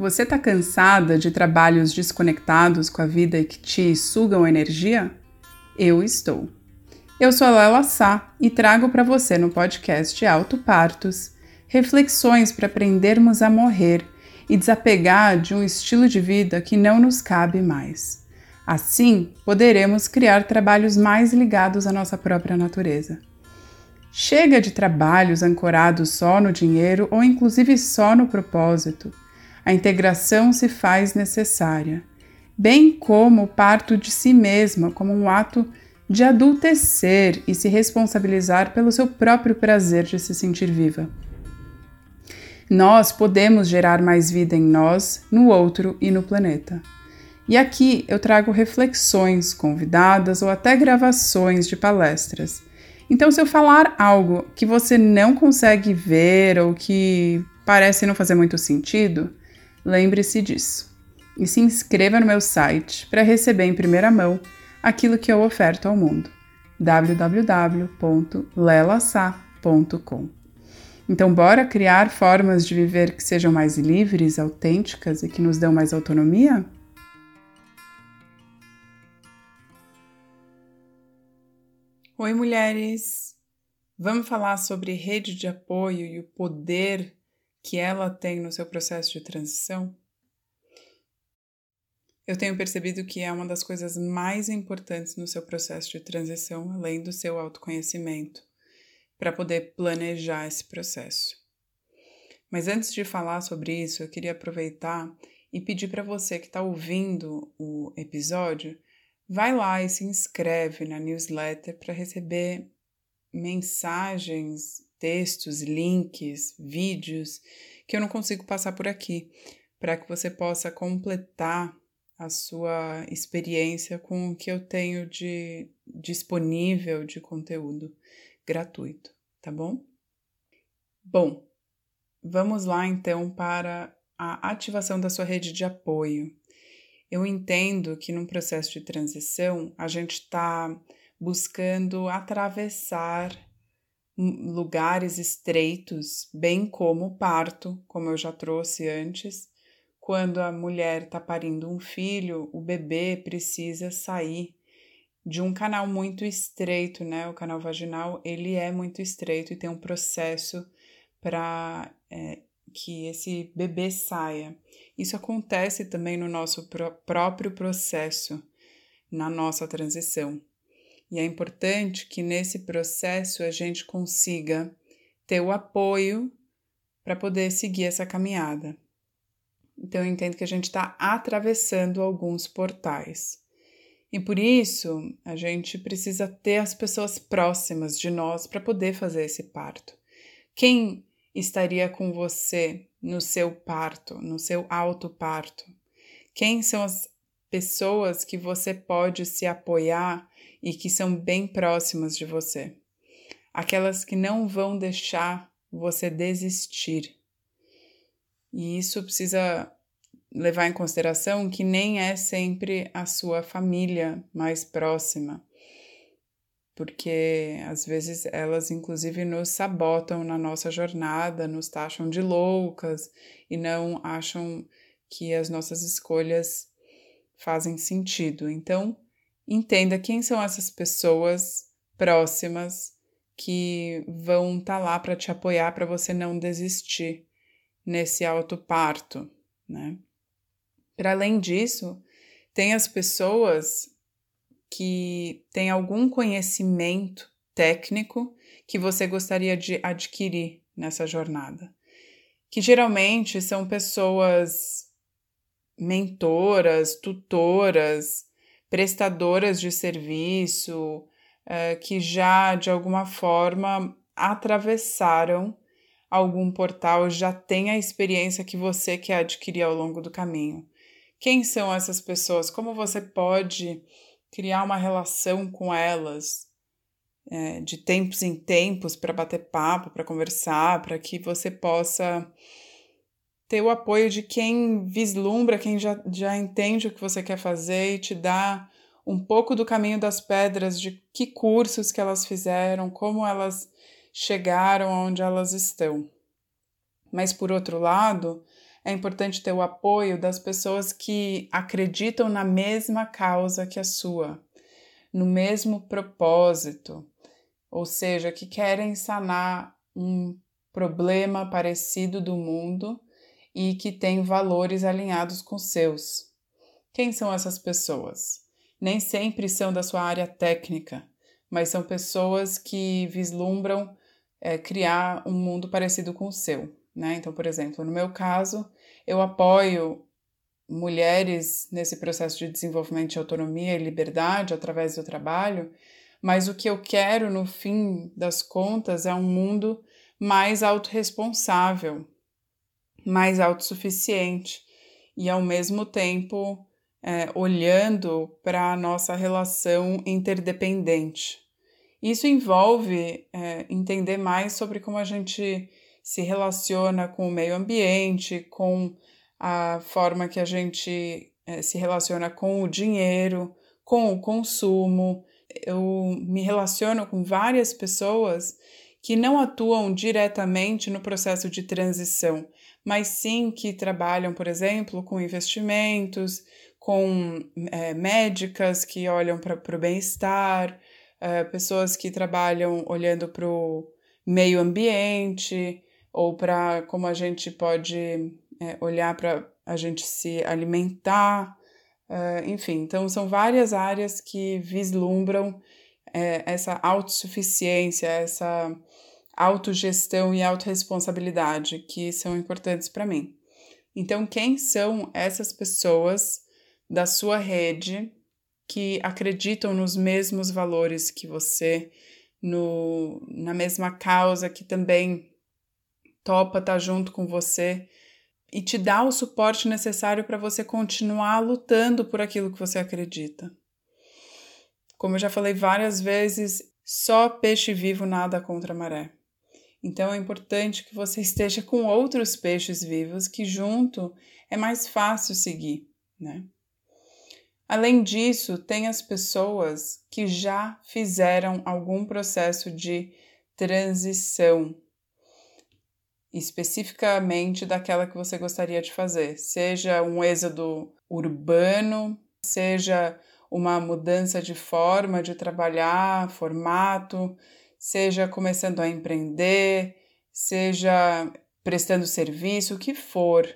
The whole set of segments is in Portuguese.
Você está cansada de trabalhos desconectados com a vida e que te sugam energia? Eu estou. Eu sou a Lela Sá e trago para você no podcast Auto Partos reflexões para aprendermos a morrer e desapegar de um estilo de vida que não nos cabe mais. Assim, poderemos criar trabalhos mais ligados à nossa própria natureza. Chega de trabalhos ancorados só no dinheiro ou inclusive só no propósito a integração se faz necessária, bem como o parto de si mesma como um ato de adultecer e se responsabilizar pelo seu próprio prazer de se sentir viva. Nós podemos gerar mais vida em nós, no outro e no planeta. E aqui eu trago reflexões, convidadas ou até gravações de palestras. Então, se eu falar algo que você não consegue ver ou que parece não fazer muito sentido, Lembre-se disso. E se inscreva no meu site para receber em primeira mão aquilo que eu oferto ao mundo. www.lelasa.com. Então, bora criar formas de viver que sejam mais livres, autênticas e que nos dão mais autonomia? Oi, mulheres! Vamos falar sobre rede de apoio e o poder que ela tem no seu processo de transição, eu tenho percebido que é uma das coisas mais importantes no seu processo de transição, além do seu autoconhecimento, para poder planejar esse processo. Mas antes de falar sobre isso, eu queria aproveitar e pedir para você que está ouvindo o episódio, vai lá e se inscreve na newsletter para receber mensagens textos, links, vídeos que eu não consigo passar por aqui, para que você possa completar a sua experiência com o que eu tenho de disponível de conteúdo gratuito, tá bom? Bom, vamos lá então para a ativação da sua rede de apoio. Eu entendo que num processo de transição a gente está buscando atravessar lugares estreitos, bem como o parto, como eu já trouxe antes. Quando a mulher está parindo um filho, o bebê precisa sair de um canal muito estreito, né? O canal vaginal ele é muito estreito e tem um processo para é, que esse bebê saia. Isso acontece também no nosso pr próprio processo, na nossa transição. E é importante que nesse processo a gente consiga ter o apoio para poder seguir essa caminhada. Então, eu entendo que a gente está atravessando alguns portais. E por isso, a gente precisa ter as pessoas próximas de nós para poder fazer esse parto. Quem estaria com você no seu parto, no seu autoparto? Quem são as pessoas que você pode se apoiar e que são bem próximas de você. Aquelas que não vão deixar você desistir. E isso precisa levar em consideração que nem é sempre a sua família mais próxima, porque às vezes elas, inclusive, nos sabotam na nossa jornada, nos taxam de loucas e não acham que as nossas escolhas fazem sentido. Então, entenda quem são essas pessoas próximas que vão estar tá lá para te apoiar para você não desistir nesse autoparto, né? Para além disso, tem as pessoas que têm algum conhecimento técnico que você gostaria de adquirir nessa jornada. Que geralmente são pessoas mentoras, tutoras, prestadoras de serviço uh, que já de alguma forma atravessaram algum portal, já tem a experiência que você quer adquirir ao longo do caminho. Quem são essas pessoas? Como você pode criar uma relação com elas é, de tempos em tempos para bater papo, para conversar, para que você possa ter o apoio de quem vislumbra, quem já, já entende o que você quer fazer e te dá um pouco do caminho das pedras, de que cursos que elas fizeram, como elas chegaram onde elas estão. Mas por outro lado, é importante ter o apoio das pessoas que acreditam na mesma causa que a sua, no mesmo propósito, ou seja, que querem sanar um problema parecido do mundo e que têm valores alinhados com seus. Quem são essas pessoas? Nem sempre são da sua área técnica, mas são pessoas que vislumbram é, criar um mundo parecido com o seu. Né? Então, por exemplo, no meu caso, eu apoio mulheres nesse processo de desenvolvimento de autonomia e liberdade através do trabalho, mas o que eu quero no fim das contas é um mundo mais autorresponsável, mais autossuficiente e ao mesmo tempo é, olhando para a nossa relação interdependente. Isso envolve é, entender mais sobre como a gente se relaciona com o meio ambiente, com a forma que a gente é, se relaciona com o dinheiro, com o consumo. Eu me relaciono com várias pessoas que não atuam diretamente no processo de transição, mas sim que trabalham, por exemplo, com investimentos, com é, médicas que olham para o bem-estar, é, pessoas que trabalham olhando para o meio ambiente ou para como a gente pode é, olhar para a gente se alimentar, enfim. Então, são várias áreas que vislumbram é, essa autossuficiência, essa autogestão e autorresponsabilidade que são importantes para mim. Então, quem são essas pessoas da sua rede que acreditam nos mesmos valores que você, no, na mesma causa, que também topa estar tá junto com você e te dá o suporte necessário para você continuar lutando por aquilo que você acredita. Como eu já falei várias vezes, só peixe vivo nada contra a maré. Então é importante que você esteja com outros peixes vivos que junto é mais fácil seguir, né? Além disso, tem as pessoas que já fizeram algum processo de transição, especificamente daquela que você gostaria de fazer, seja um êxodo urbano, seja uma mudança de forma de trabalhar, formato, seja começando a empreender, seja prestando serviço, o que for.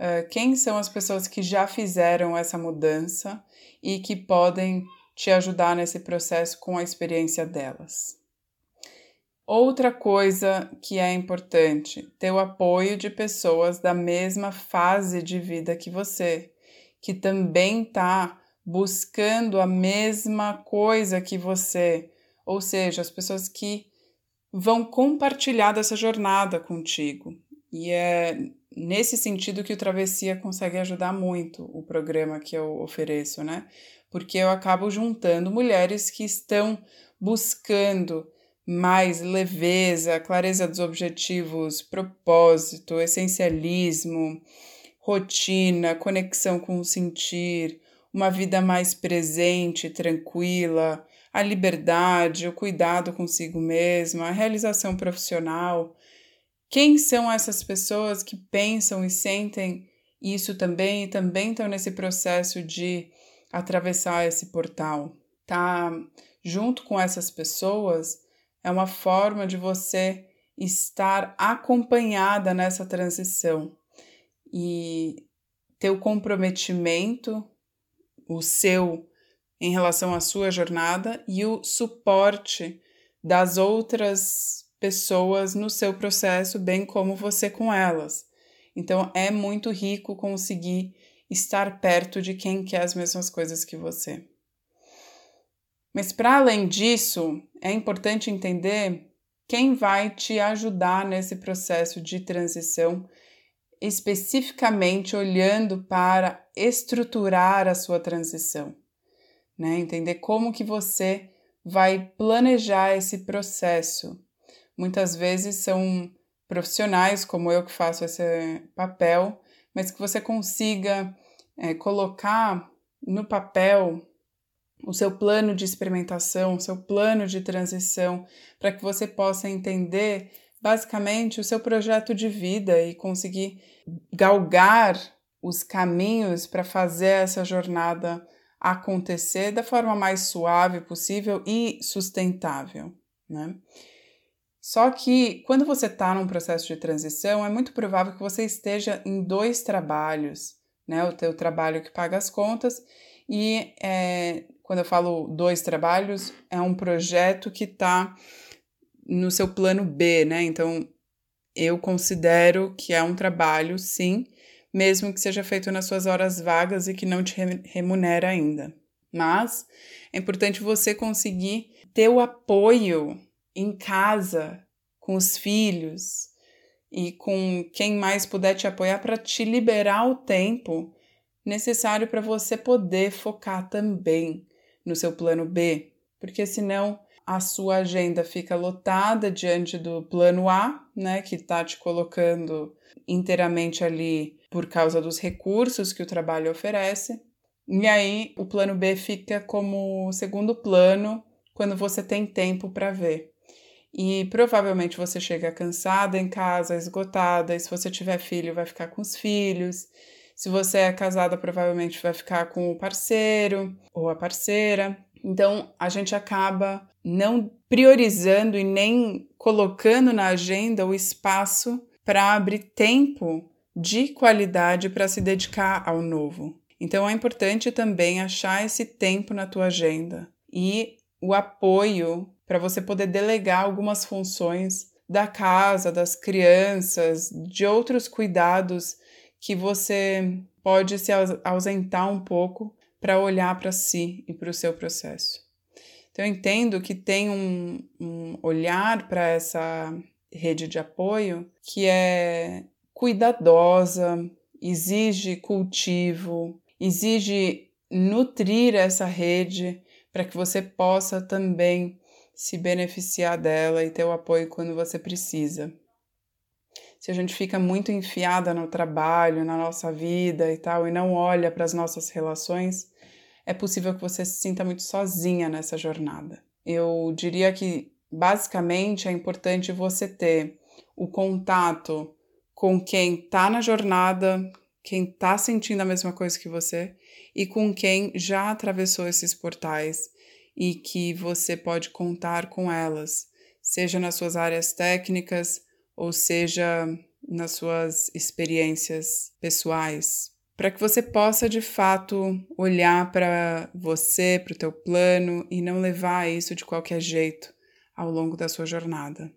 Uh, quem são as pessoas que já fizeram essa mudança e que podem te ajudar nesse processo com a experiência delas. Outra coisa que é importante, ter o apoio de pessoas da mesma fase de vida que você, que também está buscando a mesma coisa que você, ou seja, as pessoas que vão compartilhar dessa jornada contigo. E é nesse sentido que o Travessia consegue ajudar muito o programa que eu ofereço, né? Porque eu acabo juntando mulheres que estão buscando mais leveza, clareza dos objetivos, propósito, essencialismo, rotina, conexão com o sentir, uma vida mais presente, tranquila, a liberdade, o cuidado consigo mesma, a realização profissional quem são essas pessoas que pensam e sentem isso também e também estão nesse processo de atravessar esse portal? Tá junto com essas pessoas é uma forma de você estar acompanhada nessa transição e ter o comprometimento, o seu em relação à sua jornada e o suporte das outras pessoas no seu processo, bem como você com elas. Então é muito rico conseguir estar perto de quem quer as mesmas coisas que você. Mas para além disso, é importante entender quem vai te ajudar nesse processo de transição, especificamente olhando para estruturar a sua transição, né? Entender como que você vai planejar esse processo muitas vezes são profissionais como eu que faço esse papel, mas que você consiga é, colocar no papel o seu plano de experimentação, o seu plano de transição, para que você possa entender basicamente o seu projeto de vida e conseguir galgar os caminhos para fazer essa jornada acontecer da forma mais suave possível e sustentável, né? Só que quando você está num processo de transição, é muito provável que você esteja em dois trabalhos, né? O teu trabalho que paga as contas e é, quando eu falo dois trabalhos, é um projeto que está no seu plano B, né? Então eu considero que é um trabalho, sim, mesmo que seja feito nas suas horas vagas e que não te remunera ainda. Mas é importante você conseguir ter o apoio em casa, com os filhos e com quem mais puder te apoiar para te liberar o tempo necessário para você poder focar também no seu plano B, porque senão a sua agenda fica lotada diante do plano A, né, que está te colocando inteiramente ali por causa dos recursos que o trabalho oferece. E aí o plano B fica como segundo plano quando você tem tempo para ver. E provavelmente você chega cansada em casa, esgotada, e se você tiver filho, vai ficar com os filhos. Se você é casada, provavelmente vai ficar com o parceiro ou a parceira. Então, a gente acaba não priorizando e nem colocando na agenda o espaço para abrir tempo de qualidade para se dedicar ao novo. Então é importante também achar esse tempo na tua agenda e o apoio para você poder delegar algumas funções da casa, das crianças, de outros cuidados que você pode se ausentar um pouco para olhar para si e para o seu processo. Então, eu entendo que tem um, um olhar para essa rede de apoio que é cuidadosa, exige cultivo, exige nutrir essa rede para que você possa também se beneficiar dela e ter o apoio quando você precisa. Se a gente fica muito enfiada no trabalho, na nossa vida e tal, e não olha para as nossas relações, é possível que você se sinta muito sozinha nessa jornada. Eu diria que, basicamente, é importante você ter o contato com quem está na jornada, quem está sentindo a mesma coisa que você e com quem já atravessou esses portais e que você pode contar com elas, seja nas suas áreas técnicas ou seja nas suas experiências pessoais, para que você possa de fato olhar para você, para o teu plano e não levar isso de qualquer jeito ao longo da sua jornada.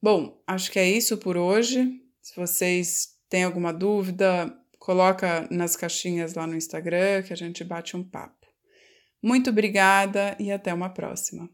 Bom, acho que é isso por hoje. Se vocês têm alguma dúvida, coloca nas caixinhas lá no Instagram que a gente bate um papo. Muito obrigada e até uma próxima.